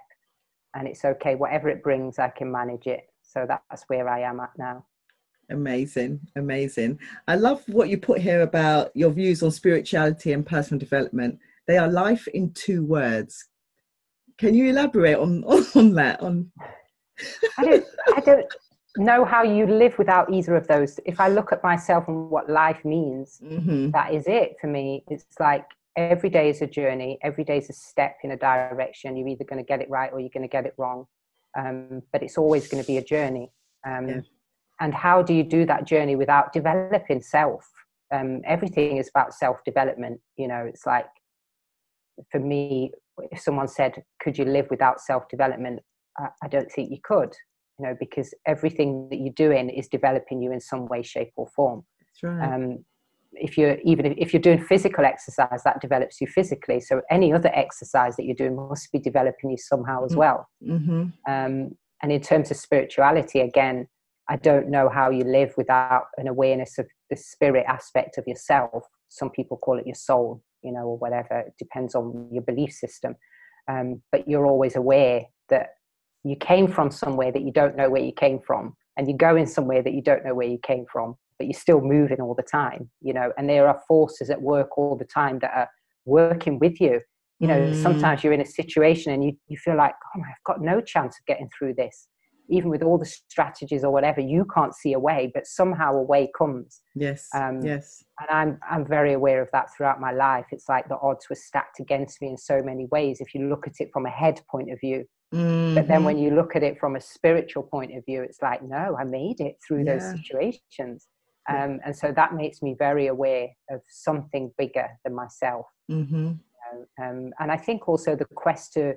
and it's okay whatever it brings i can manage it so that's where i am at now Amazing, amazing. I love what you put here about your views on spirituality and personal development. They are life in two words. Can you elaborate on on that? On I don't, I don't know how you live without either of those. If i look at myself and what life means Mhm. that is it for me. It's like every day is a journey. Every day is a step in a direction. You're either going to get it right or you're going to get it wrong. Um, but it's always going to be a journey. Um, Yeah. and how do you do that journey without developing self? Um, everything is about self development you know? It's like for me if someone said could you live without self development I, I don't think you could you know because everything that you're doing is developing you in some way shape or form. That's right. um, if you're even if you're doing physical exercise that develops you physically. So any other exercise that you're doing must be developing you somehow as Mm. well. Hmm um, and in terms of spirituality again i don't know how you live without an awareness of the spirit aspect of yourself. Some people call it your soul you know or whatever. It depends on your belief system. Um, but you're always aware that you came from somewhere that you don't know where you came from and you're going somewhere that you don't know where you came from but you're still moving all the time you know and there are forces at work all the time that are working with you you know Mm. sometimes you're in a situation and you, you feel like oh i've got no chance of getting through this even with all the strategies or whatever you can't see a way but somehow a way comes Yes. um, yes. and i'm i'm very aware of that throughout my life it's like the odds were stacked against me in so many ways if you look at it from a head point of view but then when you look at it from a spiritual point of view it's like no i made it through those situations um, and so that makes me very aware of something bigger than myself Mhm. know. Um, and I think also the quest to,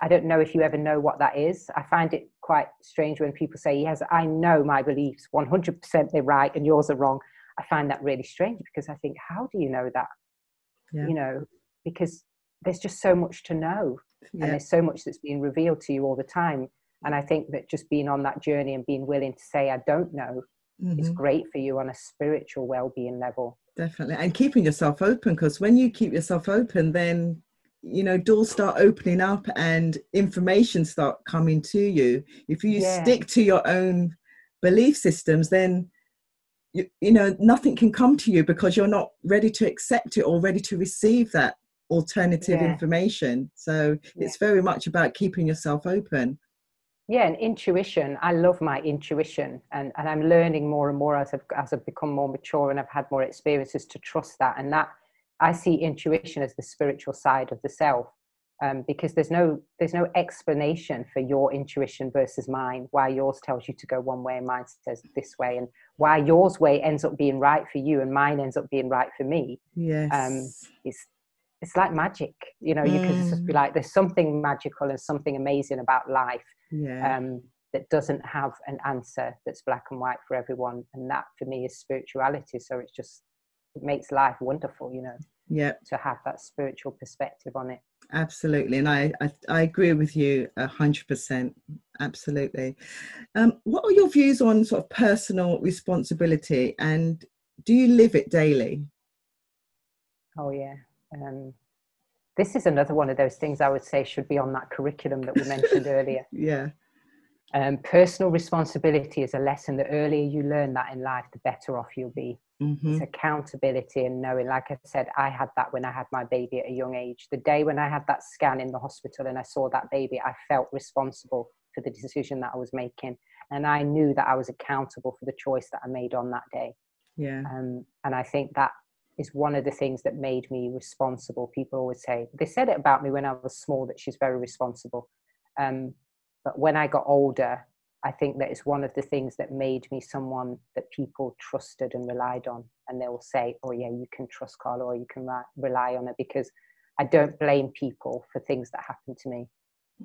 I don't know if you ever know what that is. I find it quite strange when people say, yes, I know my beliefs 100% they're right and yours are wrong. I find that really strange because I think, how do you know that? Yeah. You know, because there's just so much to know and there's so much that's being revealed to you all the time. And I think that just being on that journey and being willing to say, I don't know, is Mhm. great for you on a spiritual well-being level. Definitely. And keeping yourself open because when you keep yourself open, then you know doors start opening up and information start coming to you. If you Yeah. stick to your own belief systems, then you, you know nothing can come to you because you're not ready to accept it or ready to receive that alternative Yeah. information. So it's very much about keeping yourself open. yeah and intuition i love my intuition and, and i'm learning more and more as I've, as I've become more mature and i've had more experiences to trust that and that i see intuition as the spiritual side of the self um, because there's no there's no explanation for your intuition versus mine why yours tells you to go one way and mine says this way and why yours way ends up being right for you and mine ends up being right for me Yes. it's it's like magic you know you could just be Mm. like there's something magical and something amazing about life yeah. um, that doesn't have an answer that's black and white for everyone. And that for me is spirituality. So it's just, it makes life wonderful, you know, yeah. to have that spiritual perspective on it. Absolutely, and I, I I agree with you a hundred percent. Absolutely. Um, what are your views on sort of personal responsibility, and do you live it daily? Oh, yeah. Um, this is another one of those things I would say should be on that curriculum that we mentioned earlier. Yeah. Um, personal responsibility is a lesson. The earlier you learn that in life, the better off you'll be. hmm it's accountability and knowing like i said i had that when i had my baby at a young age the day when i had that scan in the hospital and i saw that baby i felt responsible for the decision that i was making and i knew that i was accountable for the choice that i made on that day Yeah. um, and i think that is one of the things that made me responsible people always say they said it about me when i was small that she's very responsible um, but when i got older I think that it's one of the things that made me someone that people trusted and relied on. And they will say, oh, yeah, you can trust Carla or you can rely on her because I don't blame people for things that happen to me.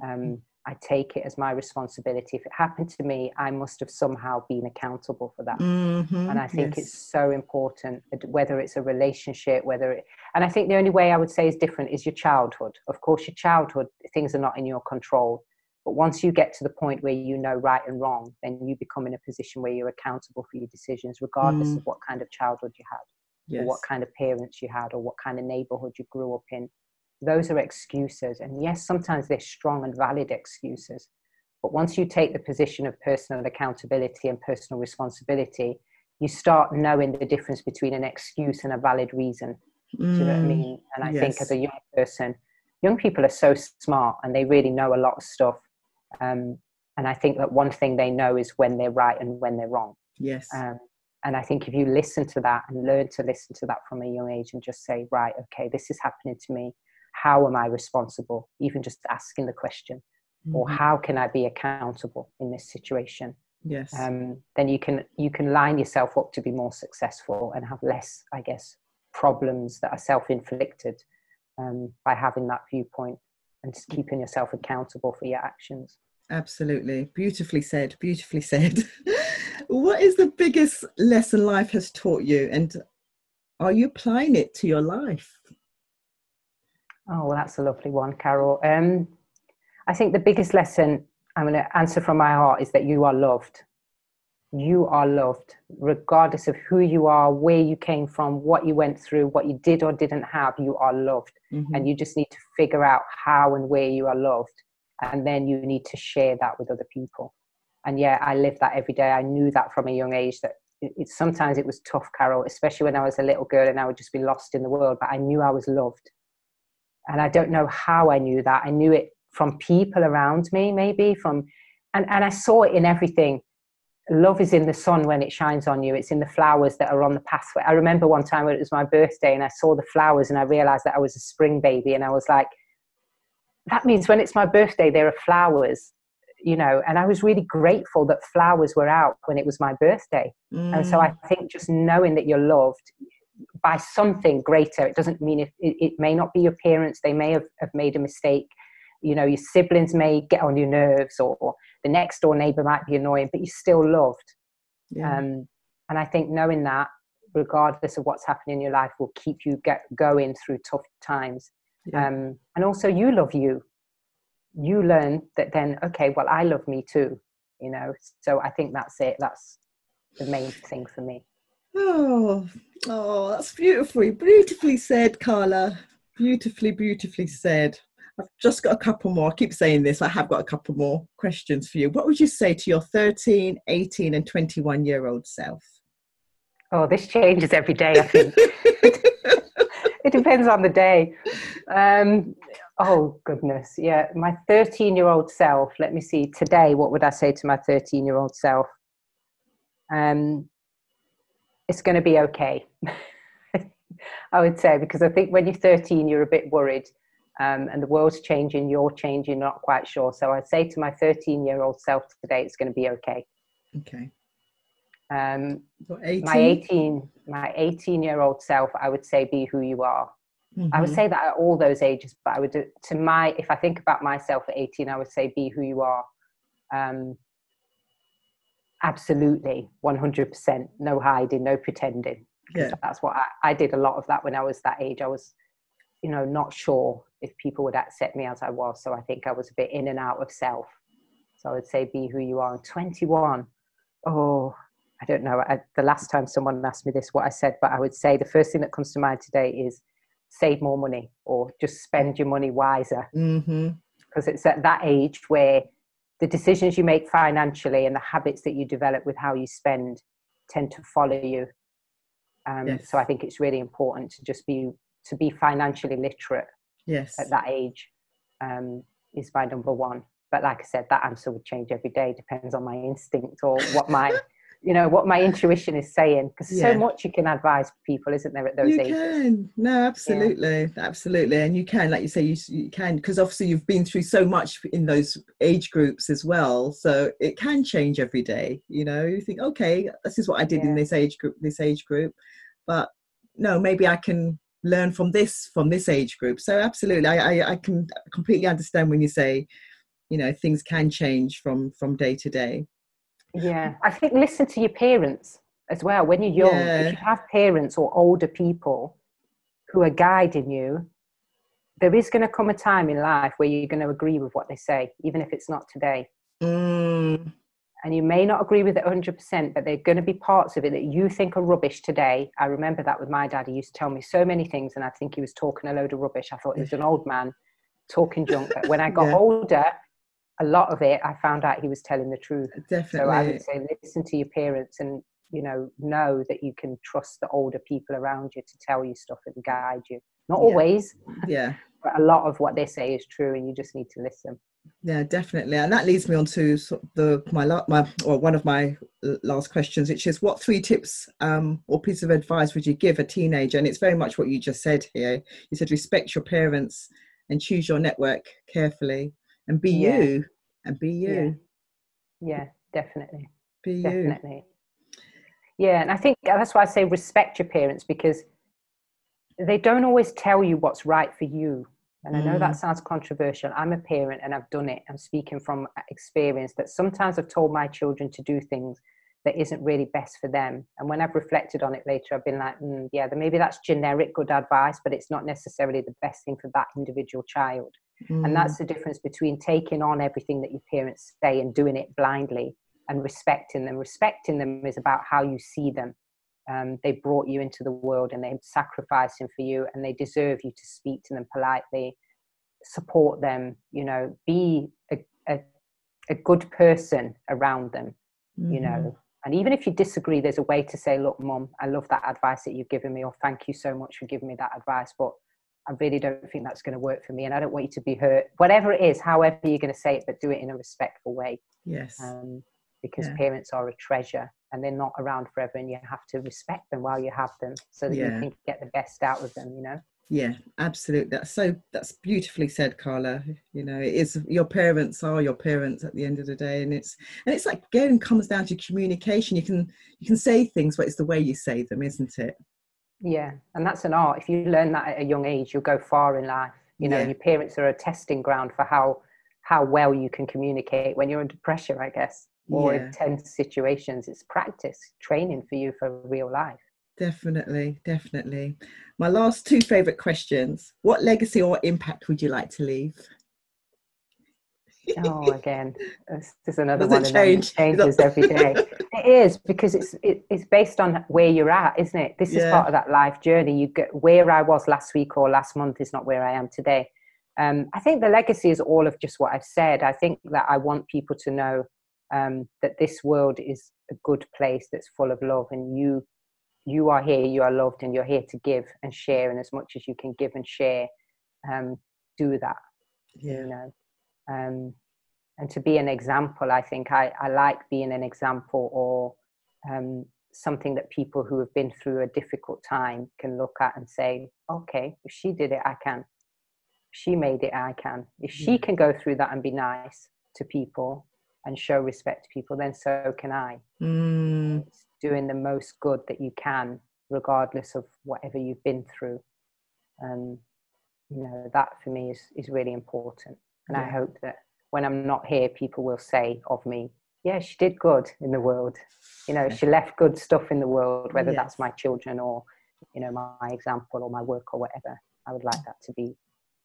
Um, I take it as my responsibility. If it happened to me, I must have somehow been accountable for that. Mm-hmm, and I think yes. it's so important, whether it's a relationship, whether it, and I think the only way I would say is different is your childhood. Of course, your childhood, things are not in your control. But once you get to the point where you know right and wrong, then you become in a position where you're accountable for your decisions, regardless Mm. of what kind of childhood you had, yes. or what kind of parents you had, or what kind of neighborhood you grew up in. Those are excuses. And yes, sometimes they're strong and valid excuses. But once you take the position of personal accountability and personal responsibility, you start knowing the difference between an excuse and a valid reason. Do you know what I Mm, mean? And I think as a young person, young people are so smart and they really know a lot of stuff. Um, and I think that one thing they know is when they're right and when they're wrong. Yes. Um, and I think if you listen to that and learn to listen to that from a young age and just say, right, okay, this is happening to me. How am I responsible? Even just asking the question, or Mhm. how can I be accountable in this situation? yes. um, then you can you can line yourself up to be more successful and have less, I guess, problems that are self-inflicted um, by having that viewpoint and just keeping yourself accountable for your actions. Absolutely. Beautifully said. Beautifully said. what is the biggest lesson life has taught you? And are you applying it to your life? Oh, well, that's a lovely one, Carol. Um, I think the biggest lesson I'm going to answer from my heart is that you are loved. You are loved, regardless of who you are, where you came from, what you went through, what you did or didn't have. You are loved. Mhm. and you just need to figure out how and where you are loved and then you need to share that with other people and yeah i live that every day i knew that from a young age that it, it sometimes it was tough carol especially when i was a little girl and i would just be lost in the world but i knew i was loved and i don't know how i knew that. I knew it from people around me maybe from and, and i saw it in everything. Love is in the sun when it shines on you. It's in the flowers that are on the pathway. I remember one time when it was my birthday and i saw the flowers and i realized that i was a spring baby. And i was like that means when it's my birthday there are flowers you know. And i was really grateful that flowers were out when it was my birthday. And so Mm, i think just knowing that you're loved by something greater it doesn't mean if it, it may not be your parents they may have, have made a mistake you know your siblings may get on your nerves or the next door neighbor might be annoying but you're still loved yeah. um, and I think knowing that, regardless of what's happening in your life, will keep you get going through tough times. Yeah. Um, and also, you love you. You learn that then, okay, well, I love me too. You know, so I think that's it. That's the main thing for me. Oh, oh, that's beautifully, beautifully said, Carla. Beautifully, beautifully said. I've just got a couple more. I keep saying this. I have got a couple more questions for you. What would you say to your 13, 18, and 21 year old self? Oh, this changes every day. I think it depends on the day. Um, oh goodness, yeah. My 13 year old self. Let me see. Today, what would I say to my 13 year old self? Um, it's going to be okay. I would say because I think when you're 13, you're a bit worried, um, and the world's changing. You're changing. Not quite sure. So I'd say to my 13 year old self today, it's going to be okay. Okay. Um, Your 18? my 18 my 18 year old self i would say be who you are i would Mhm. say that at all those ages but i would to my if i think about myself at 18 i would say be who you are um absolutely 100% no hiding no pretending. Yeah. that's what I, I did a lot of that when i was that age. I was you know not sure if people would accept me as i was so i think i was a bit in and out of self. So i would say be who you are. And 21 oh I don't know. I, the last time someone asked me this, what I said, but I would say the first thing that comes to mind today is save more money or just spend your money wiser. Mhm. because it's at that age where the decisions you make financially and the habits that you develop with how you spend tend to follow you. Um, Yes. So I think it's really important to just be to be financially literate Yes. at that age um, is my number one. But like I said, that answer would change every day. Depends on my instinct or what my you know what my intuition is saying because Yeah. so much you can advise people isn't there at those you ages? can. No absolutely. Absolutely. And you can like you say you, you can because obviously you've been through so much in those age groups as well so it can change every day you know? You think okay this is what i did in this age group this age group but no maybe i can learn from this from this age group. So absolutely i i, I can completely understand when you say you know things can change from from day to day Yeah, I think listen to your parents as well when you're young. Yeah. If you have parents or older people who are guiding you, there is going to come a time in life where you're going to agree with what they say, even if it's not today. mm, And you may not agree with it 100%, but there are going to be parts of it that you think are rubbish today. I remember that with my dad. He used to tell me so many things, and I think he was talking a load of rubbish. I thought he was an old man talking junk. But when I got Yeah. older, a lot of it, I found out he was telling the truth. definitely So I would say listen to your parents and you know know that you can trust the older people around you to tell you stuff and guide you. Not Yeah. always, yeah but a lot of what they say is true, and you just need to listen. Yeah, definitely, and that leads me on to the my my or one of my last questions, which is what three tips um, or piece of advice would you give a teenager? And it's very much what you just said here. You said respect your parents and choose your network carefully, and be Yeah. you, and be you, Yeah, definitely, be you. definitely. Yeah, and I think that's why I say respect your parents because they don't always tell you what's right for you. And I know Mm. that sounds controversial. I'm a parent and I've done it. I'm speaking from experience that sometimes I've told my children to do things that isn't really best for them. And when I've reflected on it later, I've been like, mm, yeah, maybe that's generic good advice, but it's not necessarily the best thing for that individual child. Mm, And that's the difference between taking on everything that your parents say and doing it blindly and respecting them. Respecting them is about how you see them. Um, they brought you into the world and they're sacrificing for you and they deserve you to speak to them politely, support them, you know, be a, a, a good person around them, you mhm. know. And even if you disagree, there's a way to say, look, mom, I love that advice that you've given me, or thank you so much for giving me that advice, but I really don't think that's going to work for me, and I don't want you to be hurt. Whatever it is, however you're going to say it, but do it in a respectful way, yes, um, because Yeah. parents are a treasure and they're not around forever, and you have to respect them while you have them, so that Yeah. you can get the best out of them. You know? Yeah, absolutely. That's so that's beautifully said, Carla. You know, it is your parents are your parents at the end of the day, and it's and it's like again comes down to communication. You can you can say things, but it's the way you say them, isn't it? Yeah, and that's an art. If you learn that at a young age, you'll go far in life. You know, Yeah. your parents are a testing ground for how how well you can communicate when you're under pressure, I guess, or Yeah. in tense situations. It's practice, training for you for real life. Definitely, definitely. My last two favorite questions. What legacy or impact would you like to leave? Oh, again, this is another Does one it of them that change? changes every day. It is because it's it, it's based on where you're at, isn't it? This is part of that life journey. You get where I was last week or last month is not where I am today. Um, I think the legacy is all of just what I've said. I think that I want people to know um, that this world is a good place that's full of love, and you you are here, you are loved, and you're here to give and share. And as much as you can give and share, um, do that Yeah, you know. Um, and to be an example i think i, I like being an example or um, something that people who have been through a difficult time can look at and say okay if she did it i can. If she made it i can. If she can go through that and be nice to people and show respect to people then so can i. Mm, it's doing the most good that you can regardless of whatever you've been through um, you know that for me is, is really important and i hope that when i'm not here people will say of me yeah she did good in the world you know Yeah. she left good stuff in the world whether Yes. that's my children or you know my example or my work or whatever i would like that to be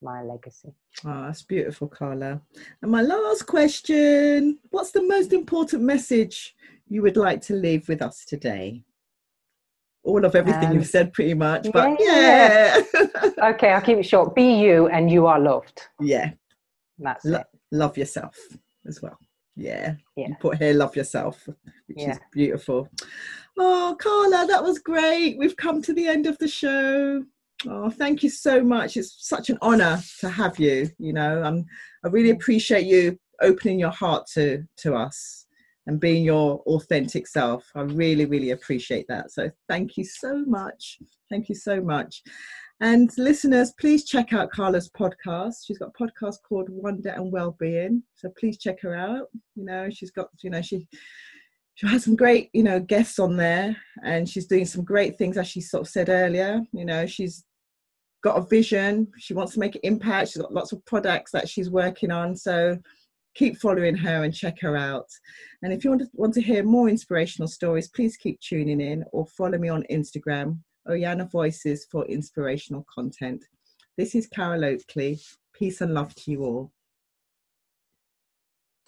my legacy oh, that's beautiful, Carla. And my last question What's the most important message you would like to leave with us today? All of everything Um, you've said, pretty much, but yeah. yeah. okay i'll keep it short be you and you are loved yeah. that's Lo- it love yourself as well. Yeah. Yeah. You put here, love yourself, which is beautiful. Oh, Carla, that was great. We've come to the end of the show. Oh, thank you so much. It's such an honor to have you. You know, um, I really appreciate you opening your heart to to us and being your authentic self. I really, really appreciate that. So thank you so much. Thank you so much. And listeners, please check out Carla's podcast. She's got a podcast called Wonder and Wellbeing. So please check her out. You know, she's got, you know, she she has some great, you know, guests on there and she's doing some great things as she sort of said earlier. You know, she's got a vision, she wants to make an impact, she's got lots of products that she's working on. So keep following her and check her out. And if you want to, want to hear more inspirational stories, please keep tuning in or follow me on Instagram, Oyana Voices for inspirational content. This is Carol Oakley. Peace and love to you all.